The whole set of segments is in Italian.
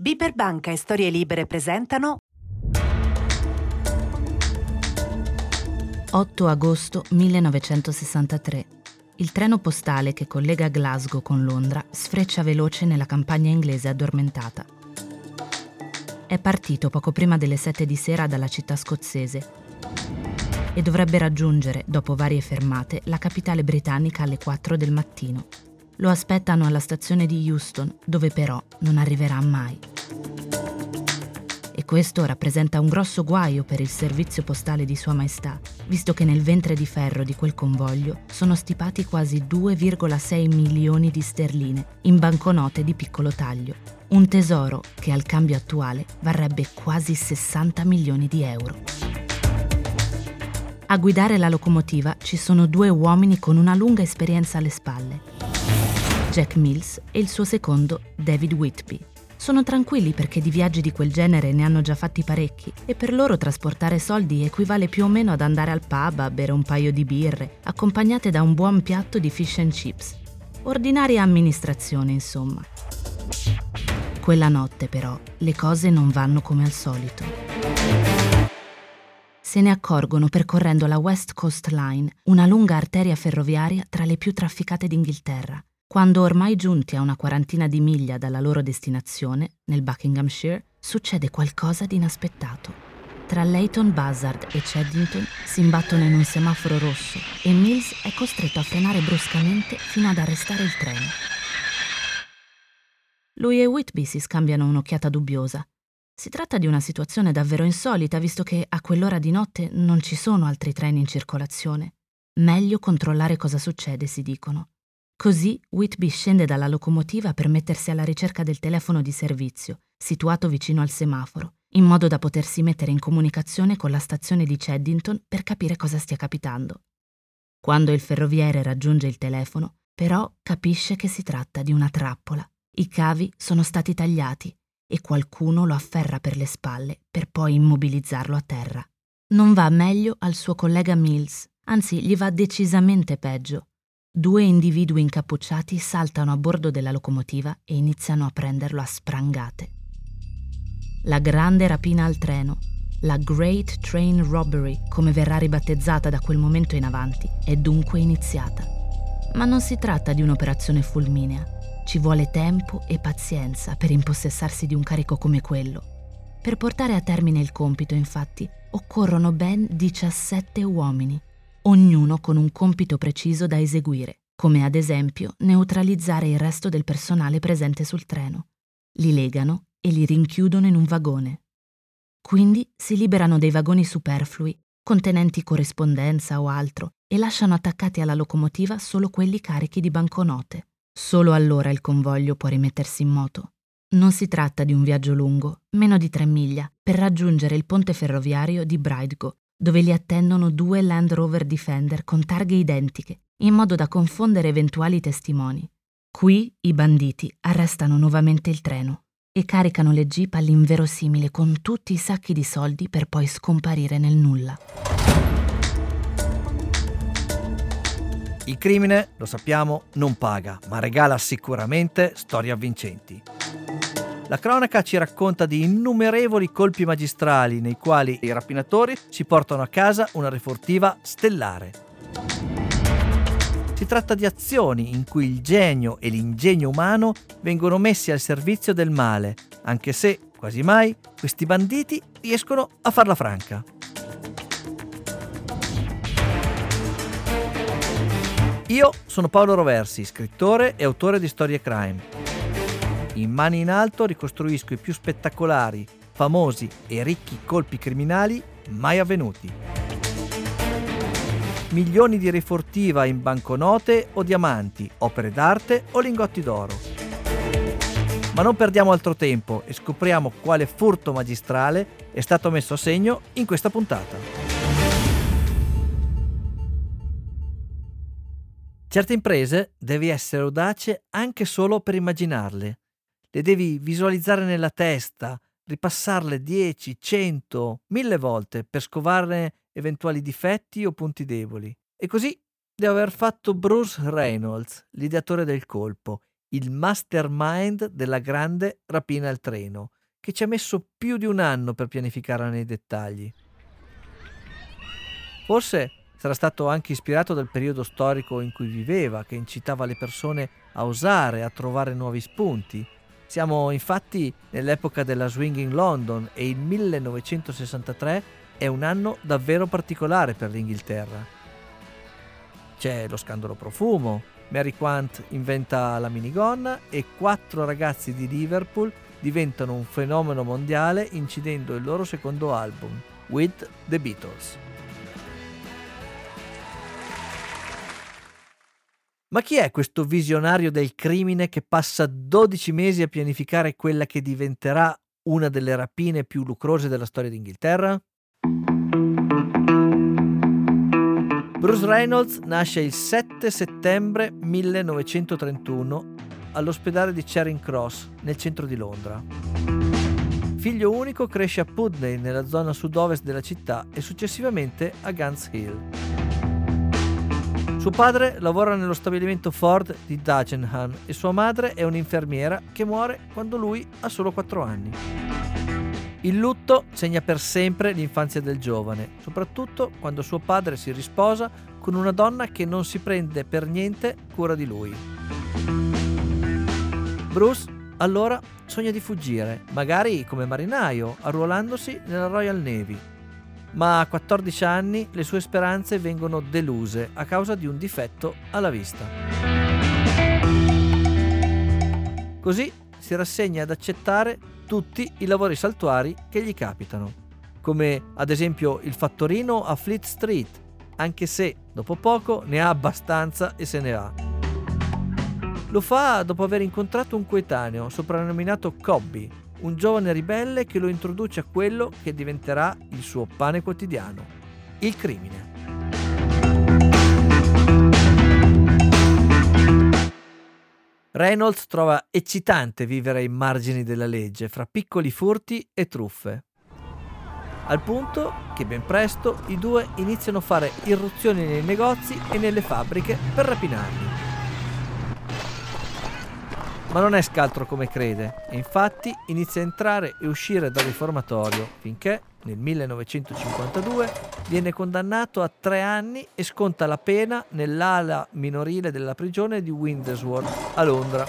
Biper Banca e Storie Libere presentano 8 agosto 1963. Il treno postale che collega Glasgow con Londra sfreccia veloce nella campagna inglese addormentata. È partito poco prima delle 7 di sera dalla città scozzese e dovrebbe raggiungere, dopo varie fermate, la capitale britannica alle 4 del mattino. Lo aspettano alla stazione di Houston, dove però non arriverà mai. E questo rappresenta un grosso guaio per il servizio postale di Sua Maestà, visto che nel ventre di ferro di quel convoglio sono stipati quasi 2,6 milioni di sterline in banconote di piccolo taglio. Un tesoro che al cambio attuale varrebbe quasi 60 milioni di euro. A guidare la locomotiva ci sono due uomini con una lunga esperienza alle spalle. Jack Mills e il suo secondo David Whitby. Sono tranquilli perché di viaggi di quel genere ne hanno già fatti parecchi e per loro trasportare soldi equivale più o meno ad andare al pub a bere un paio di birre, accompagnate da un buon piatto di fish and chips. Ordinaria amministrazione, insomma. Quella notte però le cose non vanno come al solito. Se ne accorgono percorrendo la West Coast Line, una lunga arteria ferroviaria tra le più trafficate d'Inghilterra. Quando ormai giunti a una quarantina di miglia dalla loro destinazione, nel Buckinghamshire, succede qualcosa di inaspettato. Tra Leighton Buzzard e Cheddington si imbattono in un semaforo rosso e Mills è costretto a frenare bruscamente fino ad arrestare il treno. Lui e Whitby si scambiano un'occhiata dubbiosa. Si tratta di una situazione davvero insolita, visto che a quell'ora di notte non ci sono altri treni in circolazione. Meglio controllare cosa succede, si dicono. Così Whitby scende dalla locomotiva per mettersi alla ricerca del telefono di servizio, situato vicino al semaforo, in modo da potersi mettere in comunicazione con la stazione di Cheddington per capire cosa stia capitando. Quando il ferroviere raggiunge il telefono, però capisce che si tratta di una trappola. I cavi sono stati tagliati e qualcuno lo afferra per le spalle per poi immobilizzarlo a terra. Non va meglio al suo collega Mills, anzi gli va decisamente peggio. Due individui incappucciati saltano a bordo della locomotiva e iniziano a prenderlo a sprangate. La grande rapina al treno, la Great Train Robbery, come verrà ribattezzata da quel momento in avanti, è dunque iniziata. Ma non si tratta di un'operazione fulminea. Ci vuole tempo e pazienza per impossessarsi di un carico come quello. Per portare a termine il compito, infatti, occorrono ben 17 uomini ognuno con un compito preciso da eseguire, come ad esempio neutralizzare il resto del personale presente sul treno. Li legano e li rinchiudono in un vagone. Quindi si liberano dei vagoni superflui, contenenti corrispondenza o altro, e lasciano attaccati alla locomotiva solo quelli carichi di banconote. Solo allora il convoglio può rimettersi in moto. Non si tratta di un viaggio lungo, meno di tre miglia, per raggiungere il ponte ferroviario di Bridego, dove li attendono due Land Rover Defender con targhe identiche, in modo da confondere eventuali testimoni. Qui i banditi arrestano nuovamente il treno e caricano le jeep all'inverosimile con tutti i sacchi di soldi per poi scomparire nel nulla. Il crimine, lo sappiamo, non paga, ma regala sicuramente storie avvincenti. La cronaca ci racconta di innumerevoli colpi magistrali nei quali i rapinatori si portano a casa una rifortiva stellare. Si tratta di azioni in cui il genio e l'ingegno umano vengono messi al servizio del male, anche se, quasi mai, questi banditi riescono a farla franca. Io sono Paolo Roversi, scrittore e autore di Storie Crime in mani in alto ricostruisco i più spettacolari, famosi e ricchi colpi criminali mai avvenuti. Milioni di rifortiva in banconote o diamanti, opere d'arte o lingotti d'oro. Ma non perdiamo altro tempo e scopriamo quale furto magistrale è stato messo a segno in questa puntata. Certe imprese devi essere audace anche solo per immaginarle le devi visualizzare nella testa, ripassarle 10, 100, 1000 volte per scovarne eventuali difetti o punti deboli. E così deve aver fatto Bruce Reynolds, l'ideatore del colpo, il mastermind della grande rapina al treno, che ci ha messo più di un anno per pianificarla nei dettagli. Forse sarà stato anche ispirato dal periodo storico in cui viveva, che incitava le persone a osare, a trovare nuovi spunti. Siamo infatti nell'epoca della swinging London e il 1963 è un anno davvero particolare per l'Inghilterra. C'è lo scandalo profumo, Mary Quant inventa la minigonna e quattro ragazzi di Liverpool diventano un fenomeno mondiale incidendo il loro secondo album, With the Beatles. Ma chi è questo visionario del crimine che passa 12 mesi a pianificare quella che diventerà una delle rapine più lucrose della storia d'Inghilterra? Bruce Reynolds nasce il 7 settembre 1931 all'ospedale di Charing Cross, nel centro di Londra. Figlio unico, cresce a Putney, nella zona sud-ovest della città, e successivamente a Guns Hill. Suo padre lavora nello stabilimento Ford di Dagenham e sua madre è un'infermiera che muore quando lui ha solo 4 anni. Il lutto segna per sempre l'infanzia del giovane, soprattutto quando suo padre si risposa con una donna che non si prende per niente cura di lui. Bruce allora sogna di fuggire, magari come marinaio, arruolandosi nella Royal Navy. Ma a 14 anni le sue speranze vengono deluse a causa di un difetto alla vista. Così si rassegna ad accettare tutti i lavori saltuari che gli capitano, come ad esempio il fattorino a Fleet Street, anche se dopo poco ne ha abbastanza e se ne va. Lo fa dopo aver incontrato un coetaneo soprannominato Cobby, un giovane ribelle che lo introduce a quello che diventerà il suo pane quotidiano, il crimine. Reynolds trova eccitante vivere ai margini della legge, fra piccoli furti e truffe. Al punto che ben presto i due iniziano a fare irruzioni nei negozi e nelle fabbriche per rapinarli. Ma non è scaltro come crede, e infatti inizia a entrare e uscire dal riformatorio finché nel 1952 viene condannato a tre anni e sconta la pena nell'ala minorile della prigione di Windsworth a Londra.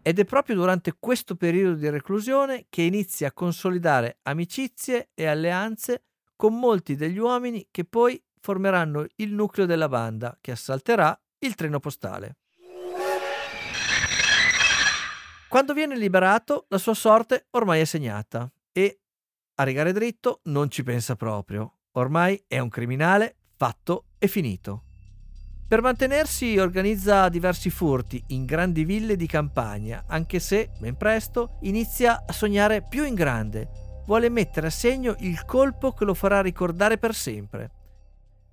Ed è proprio durante questo periodo di reclusione che inizia a consolidare amicizie e alleanze con molti degli uomini che poi formeranno il nucleo della banda che assalterà il treno postale. Quando viene liberato, la sua sorte ormai è segnata e a rigare dritto non ci pensa proprio. Ormai è un criminale fatto e finito. Per mantenersi organizza diversi furti in grandi ville di campagna, anche se, ben presto, inizia a sognare più in grande. Vuole mettere a segno il colpo che lo farà ricordare per sempre.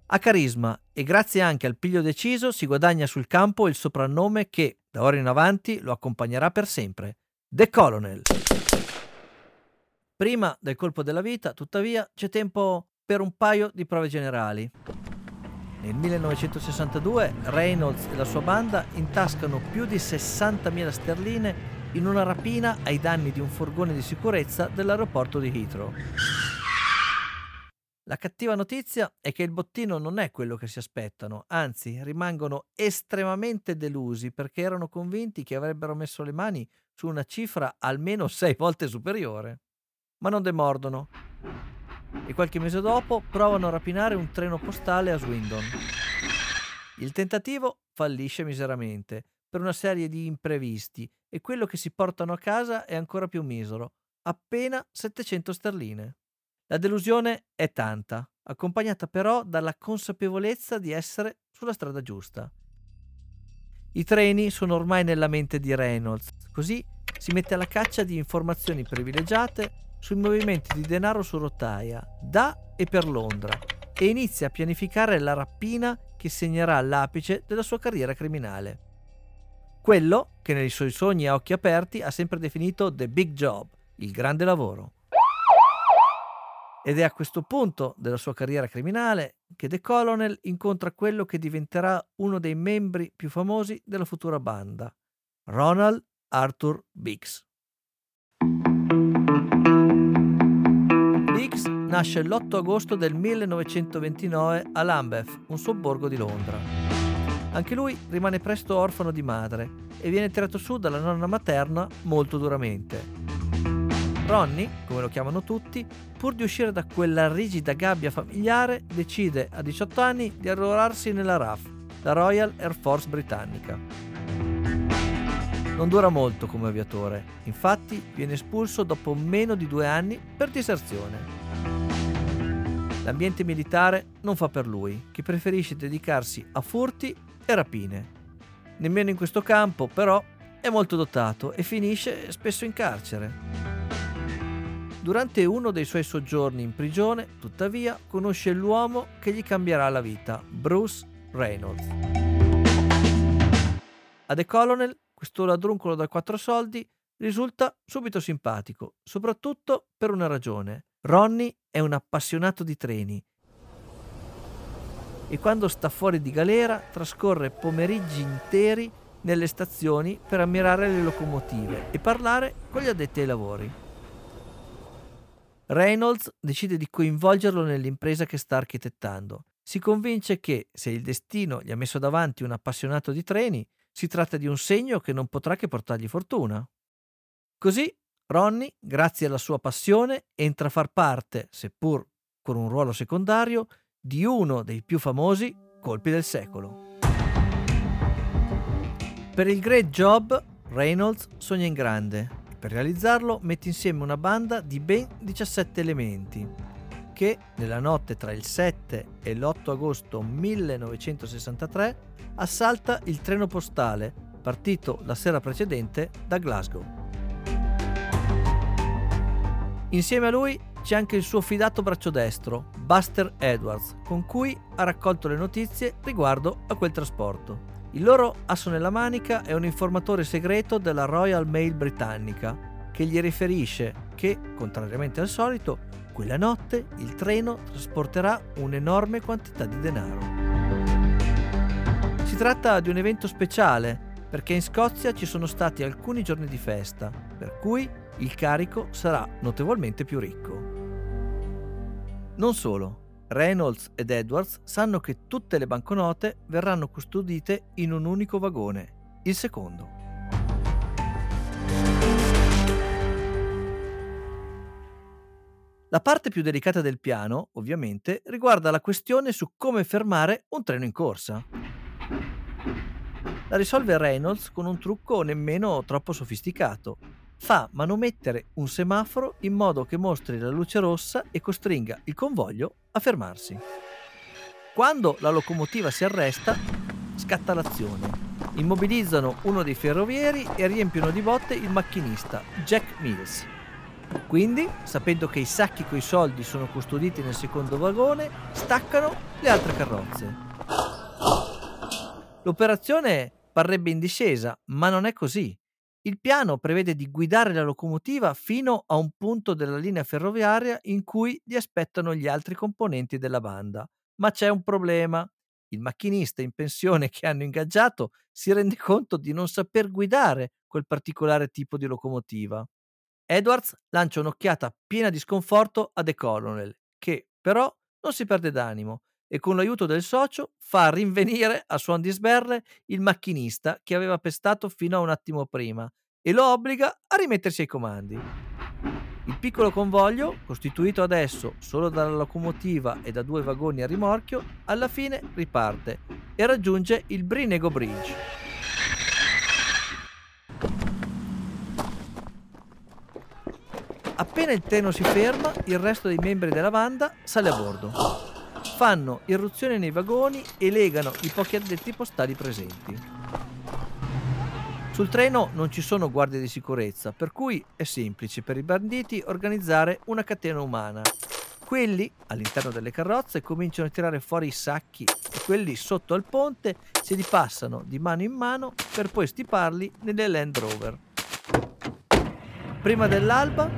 Ha carisma e grazie anche al piglio deciso si guadagna sul campo il soprannome che, da ora in avanti, lo accompagnerà per sempre. The Colonel. Prima del colpo della vita, tuttavia, c'è tempo per un paio di prove generali. Nel 1962 Reynolds e la sua banda intascano più di 60.000 sterline in una rapina ai danni di un furgone di sicurezza dell'aeroporto di Heathrow. La cattiva notizia è che il bottino non è quello che si aspettano, anzi rimangono estremamente delusi perché erano convinti che avrebbero messo le mani su una cifra almeno sei volte superiore ma non demordono. E qualche mese dopo provano a rapinare un treno postale a Swindon. Il tentativo fallisce miseramente per una serie di imprevisti e quello che si portano a casa è ancora più misero, appena 700 sterline. La delusione è tanta, accompagnata però dalla consapevolezza di essere sulla strada giusta. I treni sono ormai nella mente di Reynolds, così si mette alla caccia di informazioni privilegiate sui movimenti di denaro su rotaia da e per Londra e inizia a pianificare la rapina che segnerà l'apice della sua carriera criminale. Quello che nei suoi sogni a occhi aperti ha sempre definito The Big Job, il grande lavoro. Ed è a questo punto della sua carriera criminale che The Colonel incontra quello che diventerà uno dei membri più famosi della futura banda, Ronald Arthur Biggs. Biggs nasce l'8 agosto del 1929 a Lambeth, un sobborgo di Londra. Anche lui rimane presto orfano di madre e viene tirato su dalla nonna materna molto duramente. Ronnie, come lo chiamano tutti, pur di uscire da quella rigida gabbia familiare, decide a 18 anni di arruolarsi nella RAF, la Royal Air Force britannica. Non dura molto come aviatore, infatti viene espulso dopo meno di due anni per diserzione. L'ambiente militare non fa per lui, che preferisce dedicarsi a furti e rapine. Nemmeno in questo campo, però, è molto dotato e finisce spesso in carcere. Durante uno dei suoi soggiorni in prigione, tuttavia, conosce l'uomo che gli cambierà la vita, Bruce Reynolds. A The Colonel, questo ladruncolo da quattro soldi, risulta subito simpatico, soprattutto per una ragione. Ronnie è un appassionato di treni e quando sta fuori di galera trascorre pomeriggi interi nelle stazioni per ammirare le locomotive e parlare con gli addetti ai lavori. Reynolds decide di coinvolgerlo nell'impresa che sta architettando. Si convince che, se il destino gli ha messo davanti un appassionato di treni, si tratta di un segno che non potrà che portargli fortuna. Così Ronnie, grazie alla sua passione, entra a far parte, seppur con un ruolo secondario, di uno dei più famosi colpi del secolo. Per il Great Job, Reynolds sogna in grande per realizzarlo mette insieme una banda di ben 17 elementi che nella notte tra il 7 e l'8 agosto 1963 assalta il treno postale partito la sera precedente da Glasgow. Insieme a lui c'è anche il suo fidato braccio destro, Buster Edwards, con cui ha raccolto le notizie riguardo a quel trasporto. Il loro asso nella manica è un informatore segreto della Royal Mail britannica che gli riferisce che, contrariamente al solito, quella notte il treno trasporterà un'enorme quantità di denaro. Si tratta di un evento speciale perché in Scozia ci sono stati alcuni giorni di festa, per cui il carico sarà notevolmente più ricco. Non solo, Reynolds ed Edwards sanno che tutte le banconote verranno custodite in un unico vagone, il secondo. La parte più delicata del piano, ovviamente, riguarda la questione su come fermare un treno in corsa. La risolve Reynolds con un trucco nemmeno troppo sofisticato, fa manomettere un semaforo in modo che mostri la luce rossa e costringa il convoglio a fermarsi. Quando la locomotiva si arresta, scatta l'azione. Immobilizzano uno dei ferrovieri e riempiono di botte il macchinista, Jack Mills. Quindi, sapendo che i sacchi coi soldi sono custoditi nel secondo vagone, staccano le altre carrozze. L'operazione parrebbe in discesa, ma non è così. Il piano prevede di guidare la locomotiva fino a un punto della linea ferroviaria in cui li aspettano gli altri componenti della banda. Ma c'è un problema. Il macchinista in pensione che hanno ingaggiato si rende conto di non saper guidare quel particolare tipo di locomotiva. Edwards lancia un'occhiata piena di sconforto a The Colonel, che però non si perde d'animo e con l'aiuto del socio fa rinvenire a suon di sberle il macchinista che aveva pestato fino a un attimo prima e lo obbliga a rimettersi ai comandi. Il piccolo convoglio, costituito adesso solo dalla locomotiva e da due vagoni a rimorchio, alla fine riparte e raggiunge il Brinego Bridge. Appena il treno si ferma, il resto dei membri della banda sale a bordo fanno irruzione nei vagoni e legano i pochi addetti postali presenti. Sul treno non ci sono guardie di sicurezza, per cui è semplice per i banditi organizzare una catena umana. Quelli, all'interno delle carrozze, cominciano a tirare fuori i sacchi e quelli sotto al ponte se li passano di mano in mano per poi stiparli nelle Land Rover. Prima dell'alba,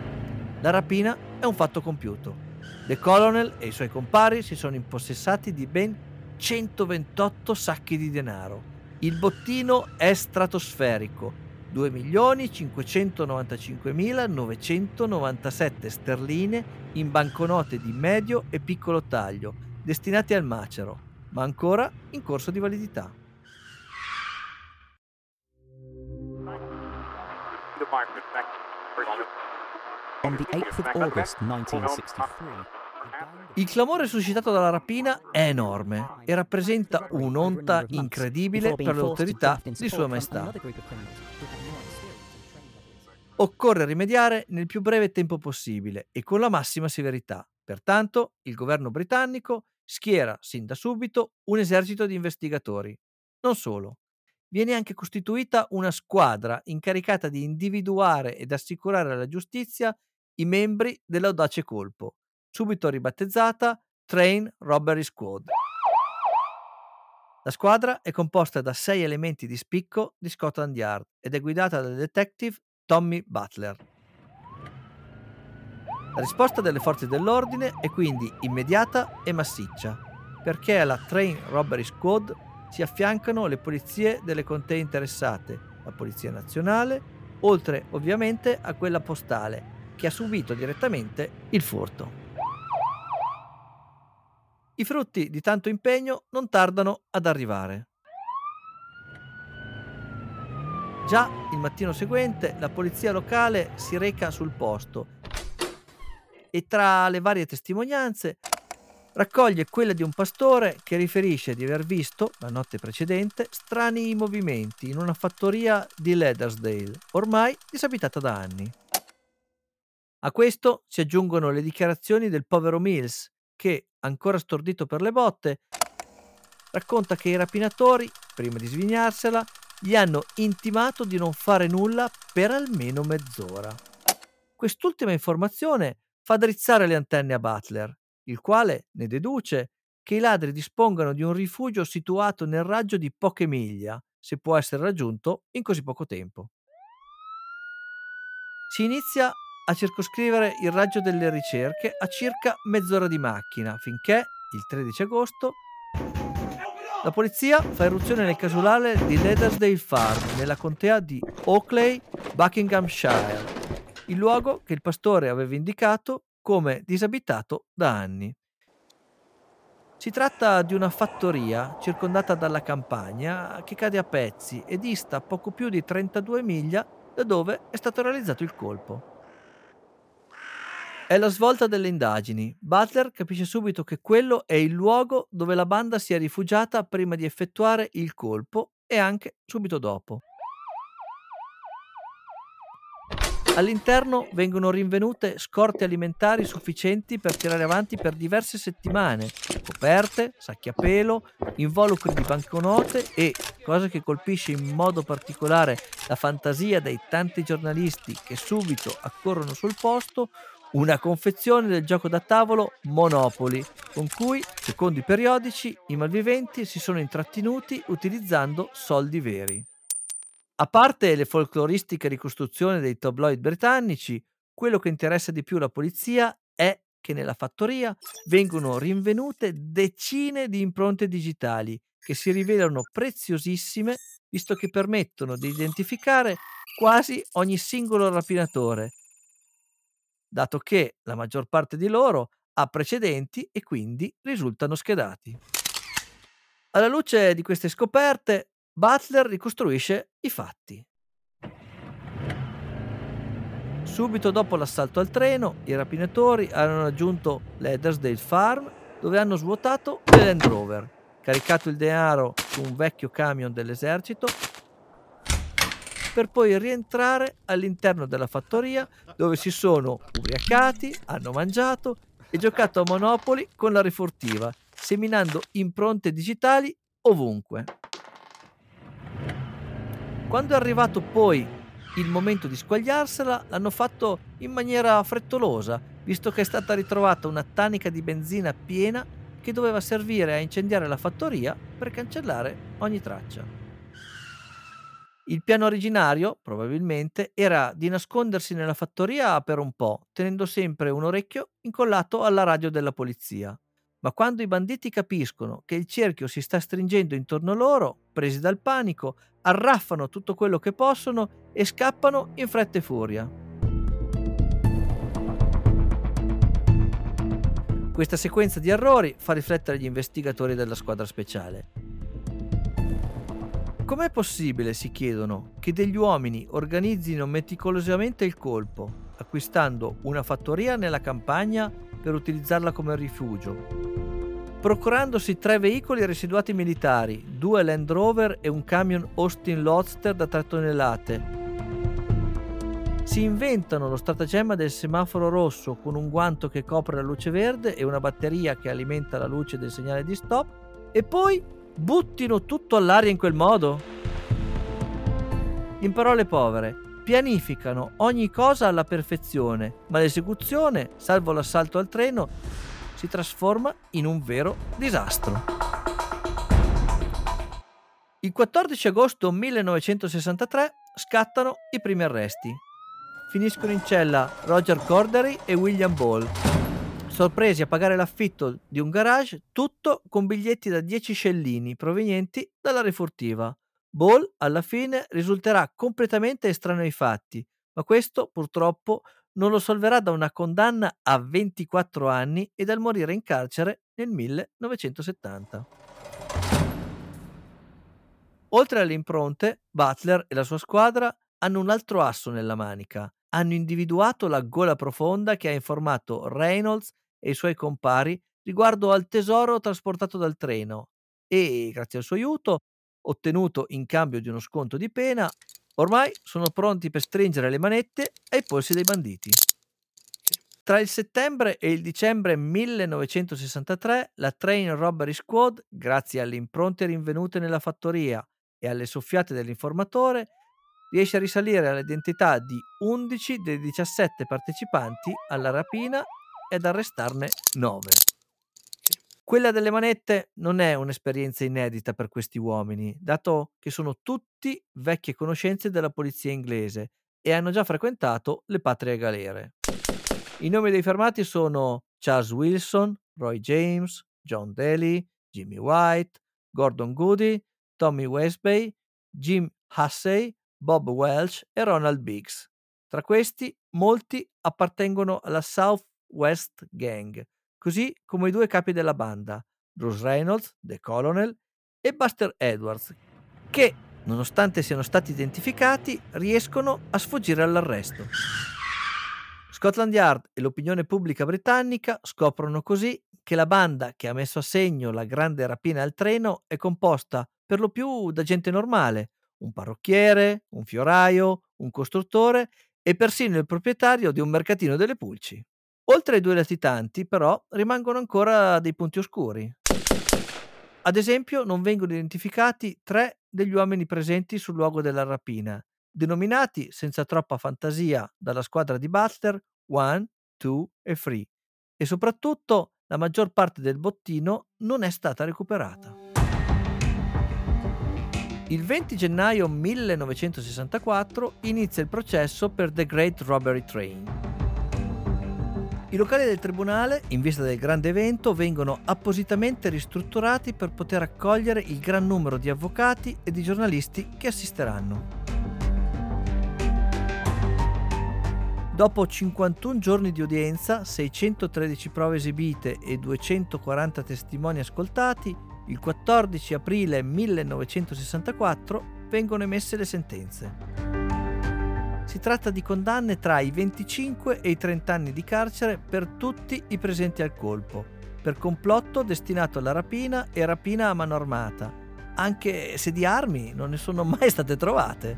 la rapina è un fatto compiuto. The Colonel e i suoi compari si sono impossessati di ben 128 sacchi di denaro. Il bottino è stratosferico, 2.595.997 sterline in banconote di medio e piccolo taglio, destinati al macero, ma ancora in corso di validità. On the 8th of August 1963, il clamore suscitato dalla rapina è enorme e rappresenta un'onta incredibile per l'autorità di Sua Maestà. Occorre rimediare nel più breve tempo possibile e con la massima severità. Pertanto, il governo britannico schiera sin da subito un esercito di investigatori. Non solo, viene anche costituita una squadra incaricata di individuare ed assicurare alla giustizia i membri dell'audace colpo subito ribattezzata Train Robbery Squad. La squadra è composta da sei elementi di spicco di Scotland Yard ed è guidata dal detective Tommy Butler. La risposta delle forze dell'ordine è quindi immediata e massiccia, perché alla Train Robbery Squad si affiancano le polizie delle contee interessate, la Polizia Nazionale, oltre ovviamente a quella postale, che ha subito direttamente il furto. I frutti di tanto impegno non tardano ad arrivare. Già il mattino seguente la polizia locale si reca sul posto e tra le varie testimonianze raccoglie quella di un pastore che riferisce di aver visto la notte precedente strani movimenti in una fattoria di Leathersdale, ormai disabitata da anni. A questo si aggiungono le dichiarazioni del povero Mills, che, ancora stordito per le botte, racconta che i rapinatori, prima di svignarsela, gli hanno intimato di non fare nulla per almeno mezz'ora. Quest'ultima informazione fa drizzare le antenne a Butler, il quale ne deduce che i ladri dispongono di un rifugio situato nel raggio di poche miglia, se può essere raggiunto in così poco tempo. Si inizia a circoscrivere il raggio delle ricerche a circa mezz'ora di macchina, finché, il 13 agosto, la polizia fa irruzione nel casolare di Leathersdale Farm, nella contea di Oakley, Buckinghamshire, il luogo che il pastore aveva indicato come disabitato da anni. Si tratta di una fattoria circondata dalla campagna che cade a pezzi e dista poco più di 32 miglia da dove è stato realizzato il colpo. È la svolta delle indagini. Butler capisce subito che quello è il luogo dove la banda si è rifugiata prima di effettuare il colpo e anche subito dopo. All'interno vengono rinvenute scorte alimentari sufficienti per tirare avanti per diverse settimane, coperte, sacchi a pelo, involucri di banconote e, cosa che colpisce in modo particolare la fantasia dei tanti giornalisti che subito accorrono sul posto, una confezione del gioco da tavolo Monopoly, con cui, secondo i periodici, i malviventi si sono intrattenuti utilizzando soldi veri. A parte le folcloristiche ricostruzioni dei tabloid britannici, quello che interessa di più la polizia è che nella fattoria vengono rinvenute decine di impronte digitali che si rivelano preziosissime visto che permettono di identificare quasi ogni singolo rapinatore dato che la maggior parte di loro ha precedenti e quindi risultano schedati. Alla luce di queste scoperte, Butler ricostruisce i fatti. Subito dopo l'assalto al treno, i rapinatori hanno raggiunto l'Edersdale Farm dove hanno svuotato il Land Rover, caricato il denaro su un vecchio camion dell'esercito per poi rientrare all'interno della fattoria dove si sono ubriacati, hanno mangiato e giocato a Monopoli con la rifurtiva, seminando impronte digitali ovunque. Quando è arrivato poi il momento di squagliarsela, l'hanno fatto in maniera frettolosa, visto che è stata ritrovata una tanica di benzina piena che doveva servire a incendiare la fattoria per cancellare ogni traccia. Il piano originario, probabilmente, era di nascondersi nella fattoria per un po', tenendo sempre un orecchio incollato alla radio della polizia. Ma quando i banditi capiscono che il cerchio si sta stringendo intorno a loro, presi dal panico, arraffano tutto quello che possono e scappano in fretta e furia. Questa sequenza di errori fa riflettere gli investigatori della squadra speciale. Com'è possibile, si chiedono, che degli uomini organizzino meticolosamente il colpo, acquistando una fattoria nella campagna per utilizzarla come rifugio, procurandosi tre veicoli residuati militari, due Land Rover e un camion Austin Loadster da 3 tonnellate. Si inventano lo stratagemma del semaforo rosso con un guanto che copre la luce verde e una batteria che alimenta la luce del segnale di stop e poi buttino tutto all'aria in quel modo? In parole povere, pianificano ogni cosa alla perfezione, ma l'esecuzione, salvo l'assalto al treno, si trasforma in un vero disastro. Il 14 agosto 1963 scattano i primi arresti. Finiscono in cella Roger Cordery e William Ball, sorpresi a pagare l'affitto di un garage, tutto con biglietti da 10 scellini provenienti dalla refurtiva. Ball alla fine risulterà completamente estraneo ai fatti, ma questo purtroppo non lo salverà da una condanna a 24 anni e dal morire in carcere nel 1970. Oltre alle impronte, Butler e la sua squadra hanno un altro asso nella manica. Hanno individuato la gola profonda che ha informato Reynolds e i suoi compari riguardo al tesoro trasportato dal treno e, grazie al suo aiuto, ottenuto in cambio di uno sconto di pena, Ormai sono pronti per stringere le manette ai polsi dei banditi. Tra il settembre e il dicembre 1963 la Train Robbery Squad, grazie alle impronte rinvenute nella fattoria e alle soffiate dell'informatore, riesce a risalire all'identità di 11 dei 17 partecipanti alla rapina ed arrestarne 9. Quella delle manette non è un'esperienza inedita per questi uomini, dato che sono tutti vecchie conoscenze della polizia inglese e hanno già frequentato le patrie galere. I nomi dei fermati sono Charles Wilson, Roy James, John Daly, Jimmy White, Gordon Goody, Tommy Westby, Jim Hussey, Bob Welch e Ronald Biggs. Tra questi, molti appartengono alla South West Gang, così come i due capi della banda, Bruce Reynolds, The Colonel e Buster Edwards, che, nonostante siano stati identificati, riescono a sfuggire all'arresto. Scotland Yard e l'opinione pubblica britannica scoprono così che la banda che ha messo a segno la grande rapina al treno è composta per lo più da gente normale, un parrucchiere, un fioraio, un costruttore e persino il proprietario di un mercatino delle pulci. Oltre ai due latitanti, però, rimangono ancora dei punti oscuri. Ad esempio, non vengono identificati tre degli uomini presenti sul luogo della rapina, denominati senza troppa fantasia dalla squadra di Buster One, Two e Three, e soprattutto la maggior parte del bottino non è stata recuperata. Il 20 gennaio 1964 inizia il processo per The Great Robbery Train. I locali del tribunale, in vista del grande evento, vengono appositamente ristrutturati per poter accogliere il gran numero di avvocati e di giornalisti che assisteranno. Dopo 51 giorni di udienza, 613 prove esibite e 240 testimoni ascoltati, il 14 aprile 1964 vengono emesse le sentenze. Si tratta di condanne tra i 25 e i 30 anni di carcere per tutti i presenti al colpo, per complotto destinato alla rapina e rapina a mano armata, anche se di armi non ne sono mai state trovate.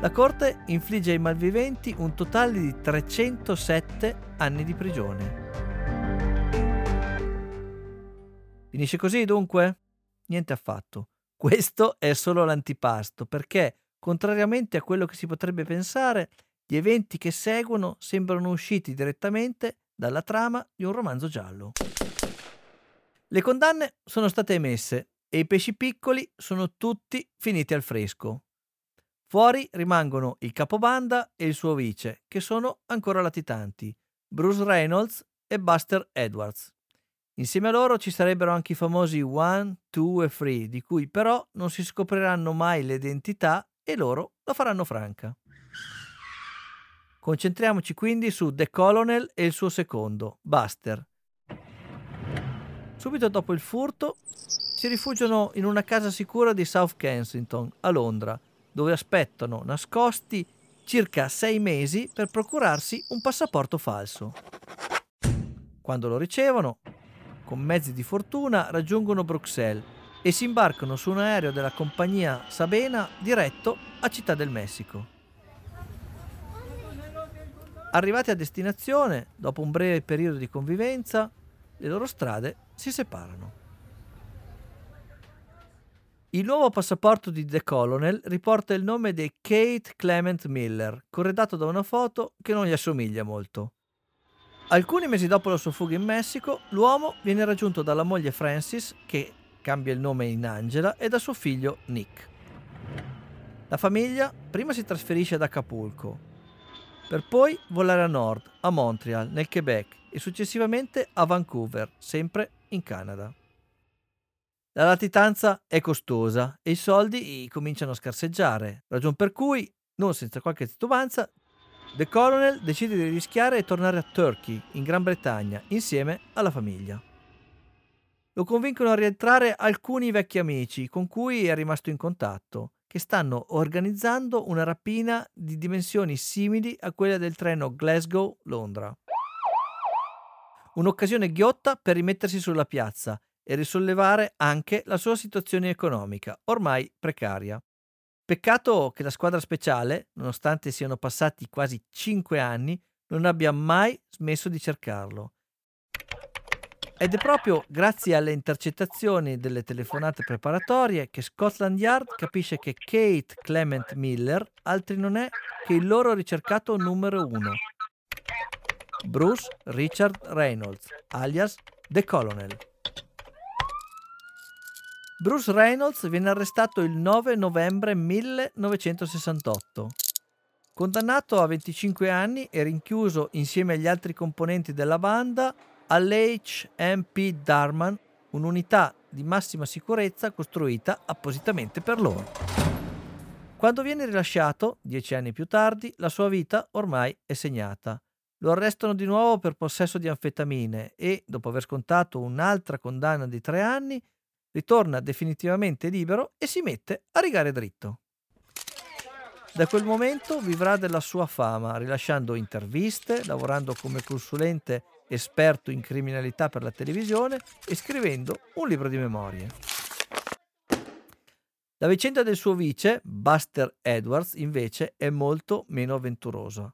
La Corte infligge ai malviventi un totale di 307 anni di prigione. Finisce così dunque? Niente affatto. Questo è solo l'antipasto perché Contrariamente a quello che si potrebbe pensare, gli eventi che seguono sembrano usciti direttamente dalla trama di un romanzo giallo. Le condanne sono state emesse e i pesci piccoli sono tutti finiti al fresco. Fuori rimangono il capobanda e il suo vice, che sono ancora latitanti, Bruce Reynolds e Buster Edwards. Insieme a loro ci sarebbero anche i famosi One, Two e Three, di cui però non si scopriranno mai le identità e loro la faranno franca. Concentriamoci quindi su The Colonel e il suo secondo, Buster. Subito dopo il furto si rifugiano in una casa sicura di South Kensington, a Londra, dove aspettano nascosti circa sei mesi per procurarsi un passaporto falso. Quando lo ricevono, con mezzi di fortuna raggiungono Bruxelles e si imbarcano su un aereo della compagnia Sabena diretto a Città del Messico. Arrivati a destinazione, dopo un breve periodo di convivenza, le loro strade si separano. Il nuovo passaporto di The Colonel riporta il nome di Kate Clement Miller, corredato da una foto che non gli assomiglia molto. Alcuni mesi dopo la sua fuga in Messico, l'uomo viene raggiunto dalla moglie Francis, che cambia il nome in Angela, e da suo figlio Nick. La famiglia prima si trasferisce ad Acapulco, per poi volare a nord, a Montreal, nel Quebec, e successivamente a Vancouver, sempre in Canada. La latitanza è costosa e i soldi cominciano a scarseggiare, ragion per cui, non senza qualche titubanza, The Colonel decide di rischiare e tornare a Turkey, in Gran Bretagna, insieme alla famiglia. Lo convincono a rientrare alcuni vecchi amici con cui è rimasto in contatto, che stanno organizzando una rapina di dimensioni simili a quella del treno Glasgow-Londra. Un'occasione ghiotta per rimettersi sulla piazza e risollevare anche la sua situazione economica, ormai precaria. Peccato che la squadra speciale, nonostante siano passati quasi cinque anni, non abbia mai smesso di cercarlo. Ed è proprio grazie alle intercettazioni delle telefonate preparatorie che Scotland Yard capisce che Kate Clement Miller altri non è che il loro ricercato numero uno, Bruce Richard Reynolds, alias The Colonel. Bruce Reynolds viene arrestato il 9 novembre 1968. Condannato a 25 anni e rinchiuso insieme agli altri componenti della banda all'HMP Darman, un'unità di massima sicurezza costruita appositamente per loro. Quando viene rilasciato, dieci anni più tardi, la sua vita ormai è segnata. Lo arrestano di nuovo per possesso di anfetamine e, dopo aver scontato un'altra condanna di tre anni, ritorna definitivamente libero e si mette a rigare dritto. Da quel momento vivrà della sua fama, rilasciando interviste, lavorando come consulente esperto in criminalità per la televisione e scrivendo un libro di memorie. La vicenda del suo vice, Buster Edwards, invece, è molto meno avventurosa.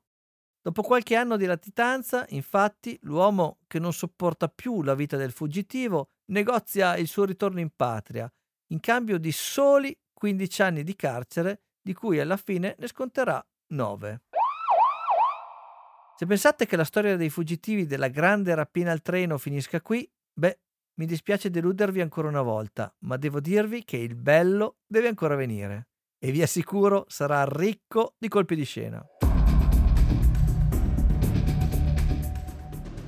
Dopo qualche anno di latitanza, infatti, l'uomo che non sopporta più la vita del fuggitivo negozia il suo ritorno in patria, in cambio di soli 15 anni di carcere, di cui alla fine ne sconterà 9. Se pensate che la storia dei fuggitivi della grande rapina al treno finisca qui, beh, mi dispiace deludervi ancora una volta, ma devo dirvi che il bello deve ancora venire e vi assicuro sarà ricco di colpi di scena.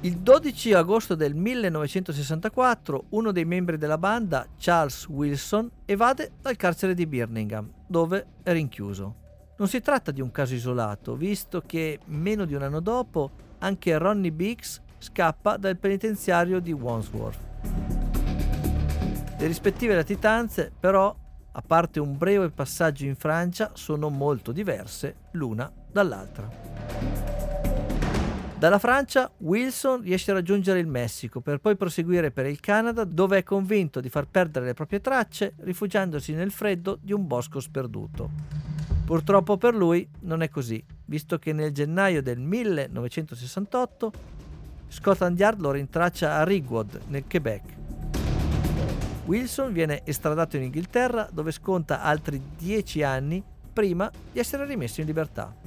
Il 12 agosto del 1964 uno dei membri della banda, Charles Wilson, evade dal carcere di Birmingham, dove è rinchiuso. Non si tratta di un caso isolato, visto che meno di un anno dopo anche Ronnie Biggs scappa dal penitenziario di Wandsworth. Le rispettive latitanze, però, a parte un breve passaggio in Francia, sono molto diverse l'una dall'altra. Dalla Francia Wilson riesce a raggiungere il Messico per poi proseguire per il Canada dove è convinto di far perdere le proprie tracce rifugiandosi nel freddo di un bosco sperduto. Purtroppo per lui non è così, visto che nel gennaio del 1968 Scotland Yard lo rintraccia a Rigwood, nel Quebec. Wilson viene estradato in Inghilterra dove sconta altri dieci anni prima di essere rimesso in libertà.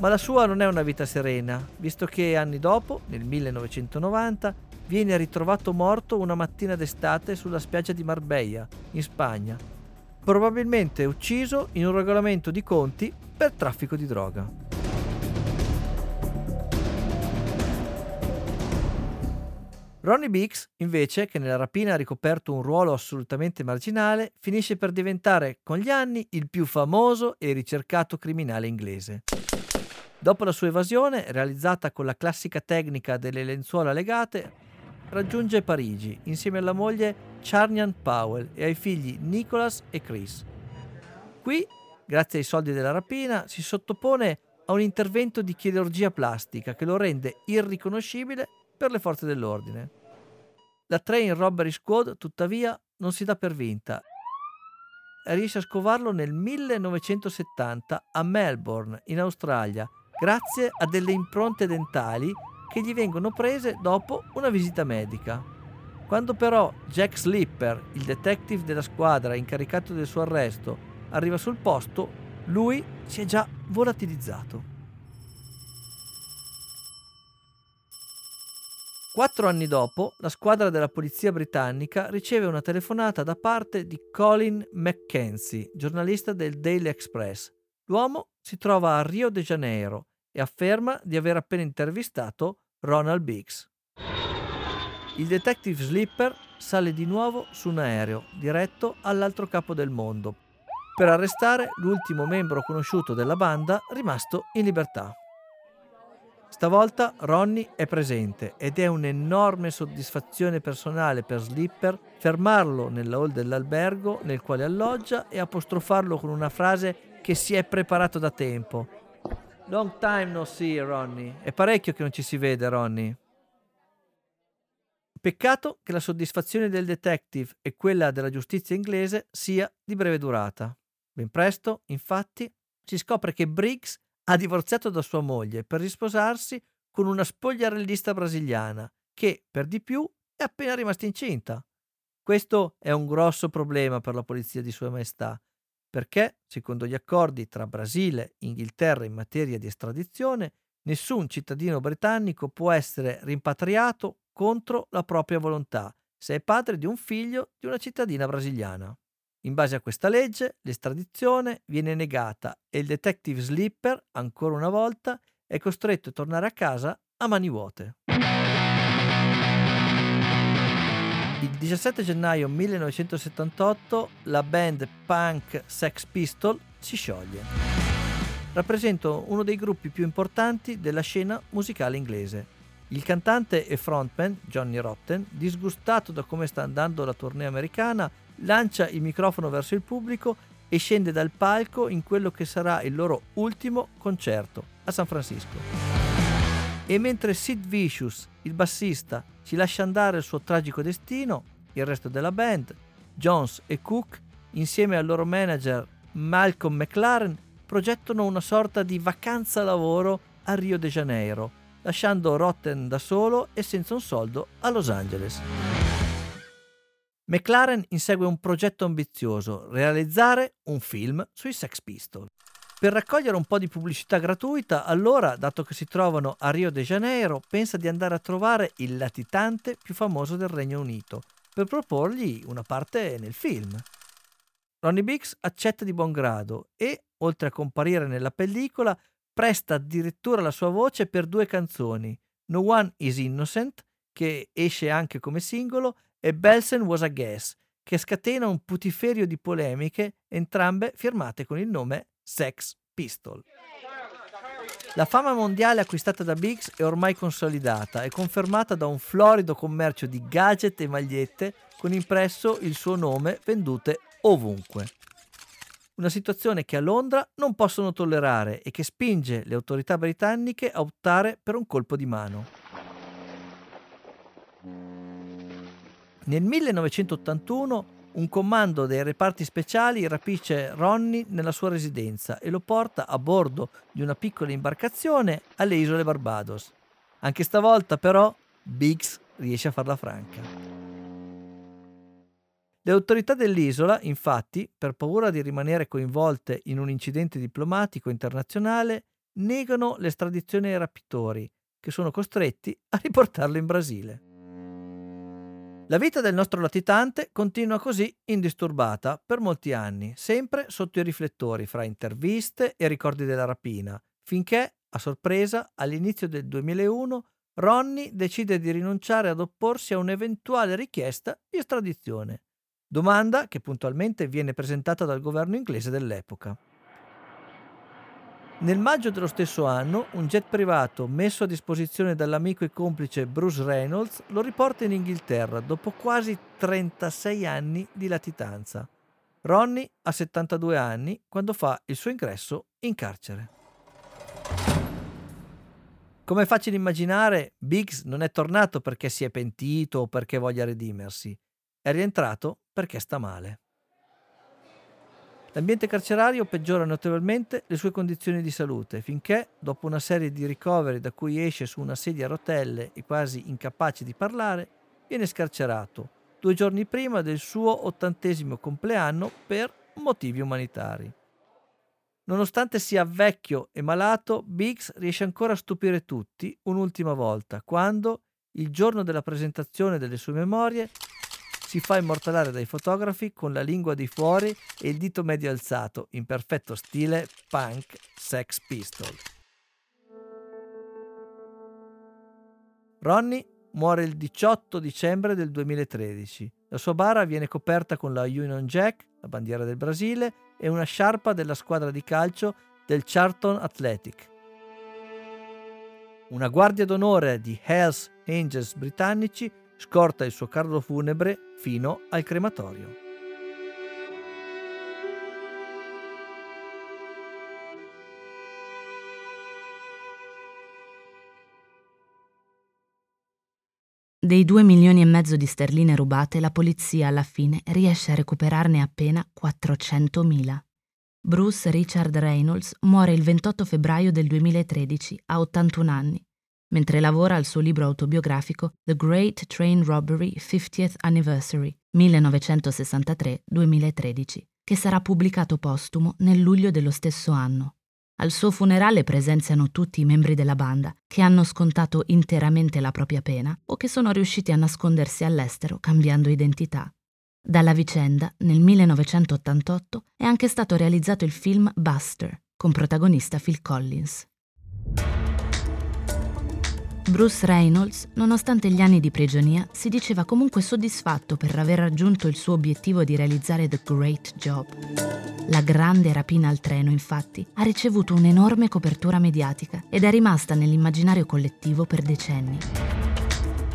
Ma la sua non è una vita serena, visto che anni dopo, nel 1990, viene ritrovato morto una mattina d'estate sulla spiaggia di Marbella, in Spagna, probabilmente ucciso in un regolamento di conti per traffico di droga. Ronnie Biggs, invece, che nella rapina ha ricoperto un ruolo assolutamente marginale, finisce per diventare con gli anni il più famoso e ricercato criminale inglese. Dopo la sua evasione, realizzata con la classica tecnica delle lenzuola legate, raggiunge Parigi insieme alla moglie Charnian Powell e ai figli Nicholas e Chris. Qui, grazie ai soldi della rapina, si sottopone a un intervento di chirurgia plastica che lo rende irriconoscibile per le forze dell'ordine. La Train Robbery Squad, tuttavia, non si dà per vinta riesce a scovarlo nel 1970 a Melbourne, in Australia, grazie a delle impronte dentali che gli vengono prese dopo una visita medica. Quando però Jack Slipper, il detective della squadra incaricato del suo arresto, arriva sul posto, lui si è già volatilizzato. Quattro anni dopo, la squadra della polizia britannica riceve una telefonata da parte di Colin Mackenzie, giornalista del Daily Express. L'uomo si trova a Rio de Janeiro e afferma di aver appena intervistato Ronald Biggs. Il detective Slipper sale di nuovo su un aereo diretto all'altro capo del mondo per arrestare l'ultimo membro conosciuto della banda rimasto in libertà. Stavolta Ronnie è presente ed è un'enorme soddisfazione personale per Slipper fermarlo nella hall dell'albergo nel quale alloggia e apostrofarlo con una frase che si è preparato da tempo. Long time no see, Ronnie. È parecchio che non ci si vede, Ronnie. Peccato che la soddisfazione del detective e quella della giustizia inglese sia di breve durata. Ben presto, infatti, si scopre che Briggs ha divorziato da sua moglie per risposarsi con una spogliarellista brasiliana che, per di più, è appena rimasta incinta. Questo è un grosso problema per la polizia di Sua Maestà, perché, secondo gli accordi tra Brasile e Inghilterra in materia di estradizione, nessun cittadino britannico può essere rimpatriato contro la propria volontà se è padre di un figlio di una cittadina brasiliana. In base a questa legge, l'estradizione viene negata e il detective Slipper, ancora una volta, è costretto a tornare a casa a mani vuote. Il 17 gennaio 1978 la band punk Sex Pistol si scioglie. Rappresenta uno dei gruppi più importanti della scena musicale inglese. Il cantante e frontman Johnny Rotten, disgustato da come sta andando la tournée americana, lancia il microfono verso il pubblico e scende dal palco in quello che sarà il loro ultimo concerto a San Francisco. E mentre Sid Vicious, il bassista, ci lascia andare il suo tragico destino, il resto della band, Jones e Cook, insieme al loro manager Malcolm McLaren, progettano una sorta di vacanza lavoro a Rio de Janeiro, lasciando Rotten da solo e senza un soldo a Los Angeles. McLaren insegue un progetto ambizioso, realizzare un film sui Sex Pistols. Per raccogliere un po' di pubblicità gratuita, allora, dato che si trovano a Rio de Janeiro, pensa di andare a trovare il latitante più famoso del Regno Unito, per proporgli una parte nel film. Ronnie Biggs accetta di buon grado e, oltre a comparire nella pellicola, presta addirittura la sua voce per due canzoni, No One is Innocent, che esce anche come singolo, e Belsen Was a Guess, che scatena un putiferio di polemiche, entrambe firmate con il nome Sex Pistol. La fama mondiale acquistata da Biggs è ormai consolidata e confermata da un florido commercio di gadget e magliette con impresso il suo nome vendute ovunque. Una situazione che a Londra non possono tollerare e che spinge le autorità britanniche a optare per un colpo di mano. Nel 1981 un comando dei reparti speciali rapisce Ronnie nella sua residenza e lo porta a bordo di una piccola imbarcazione alle isole Barbados. Anche stavolta però Biggs riesce a farla franca. Le autorità dell'isola, infatti, per paura di rimanere coinvolte in un incidente diplomatico internazionale, negano l'estradizione ai rapitori, che sono costretti a riportarlo in Brasile. La vita del nostro latitante continua così indisturbata per molti anni, sempre sotto i riflettori fra interviste e ricordi della rapina, finché, a sorpresa, all'inizio del 2001, Ronnie decide di rinunciare ad opporsi a un'eventuale richiesta di estradizione, domanda che puntualmente viene presentata dal governo inglese dell'epoca. Nel maggio dello stesso anno, un jet privato messo a disposizione dall'amico e complice Bruce Reynolds lo riporta in Inghilterra dopo quasi 36 anni di latitanza. Ronnie ha 72 anni quando fa il suo ingresso in carcere. Come è facile immaginare, Biggs non è tornato perché si è pentito o perché voglia redimersi, è rientrato perché sta male. L'ambiente carcerario peggiora notevolmente le sue condizioni di salute finché, dopo una serie di ricoveri da cui esce su una sedia a rotelle e quasi incapace di parlare, viene scarcerato due giorni prima del suo ottantesimo compleanno per motivi umanitari. Nonostante sia vecchio e malato, Biggs riesce ancora a stupire tutti un'ultima volta, quando, il giorno della presentazione delle sue memorie, si fa immortalare dai fotografi con la lingua di fuori e il dito medio alzato, in perfetto stile punk Sex Pistol. Ronnie muore il 18 dicembre del 2013. La sua bara viene coperta con la Union Jack, la bandiera del Brasile, e una sciarpa della squadra di calcio del Charlton Athletic. Una guardia d'onore di Hells Angels britannici scorta il suo carro funebre fino al crematorio. Dei 2 milioni e mezzo di sterline rubate, la polizia alla fine riesce a recuperarne appena 400.000. Bruce Richard Reynolds muore il 28 febbraio del 2013 a 81 anni mentre lavora al suo libro autobiografico The Great Train Robbery 50th Anniversary 1963-2013, che sarà pubblicato postumo nel luglio dello stesso anno. Al suo funerale presenziano tutti i membri della banda che hanno scontato interamente la propria pena o che sono riusciti a nascondersi all'estero cambiando identità. Dalla vicenda, nel 1988, è anche stato realizzato il film Buster, con protagonista Phil Collins. Bruce Reynolds, nonostante gli anni di prigionia, si diceva comunque soddisfatto per aver raggiunto il suo obiettivo di realizzare The Great Job. La grande rapina al treno, infatti, ha ricevuto un'enorme copertura mediatica ed è rimasta nell'immaginario collettivo per decenni.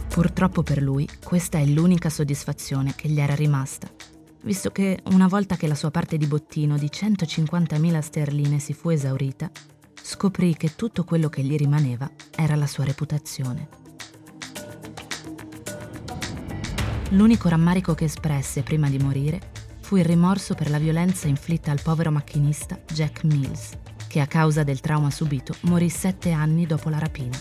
Purtroppo per lui, questa è l'unica soddisfazione che gli era rimasta, visto che una volta che la sua parte di bottino di 150.000 sterline si fu esaurita, scoprì che tutto quello che gli rimaneva era la sua reputazione. L'unico rammarico che espresse prima di morire fu il rimorso per la violenza inflitta al povero macchinista Jack Mills, che a causa del trauma subito morì sette anni dopo la rapina.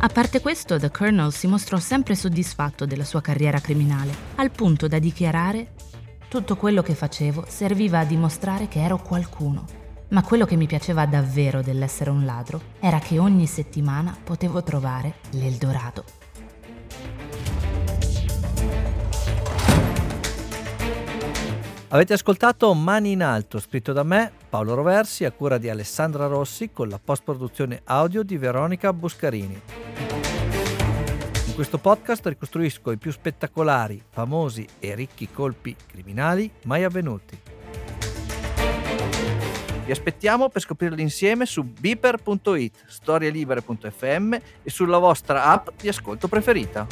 A parte questo, The Colonel si mostrò sempre soddisfatto della sua carriera criminale, al punto da dichiarare tutto quello che facevo serviva a dimostrare che ero qualcuno. Ma quello che mi piaceva davvero dell'essere un ladro era che ogni settimana potevo trovare l'Eldorado. Avete ascoltato Mani in Alto, scritto da me, Paolo Roversi, a cura di Alessandra Rossi, con la post-produzione audio di Veronica Buscarini. In questo podcast ricostruisco i più spettacolari, famosi e ricchi colpi criminali mai avvenuti. Vi aspettiamo per scoprirli insieme su beeper.it, storielibere.fm e sulla vostra app di ascolto preferita.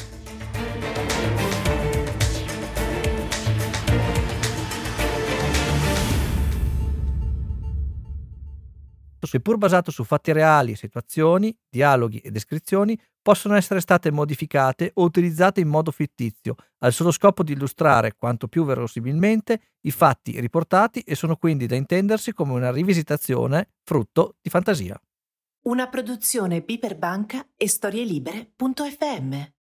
Seppur basato su fatti reali, situazioni, dialoghi e descrizioni, possono essere state modificate o utilizzate in modo fittizio, al solo scopo di illustrare, quanto più verosimilmente, i fatti riportati e sono quindi da intendersi come una rivisitazione frutto di fantasia. Una produzione Piper Banca e storielibere.fm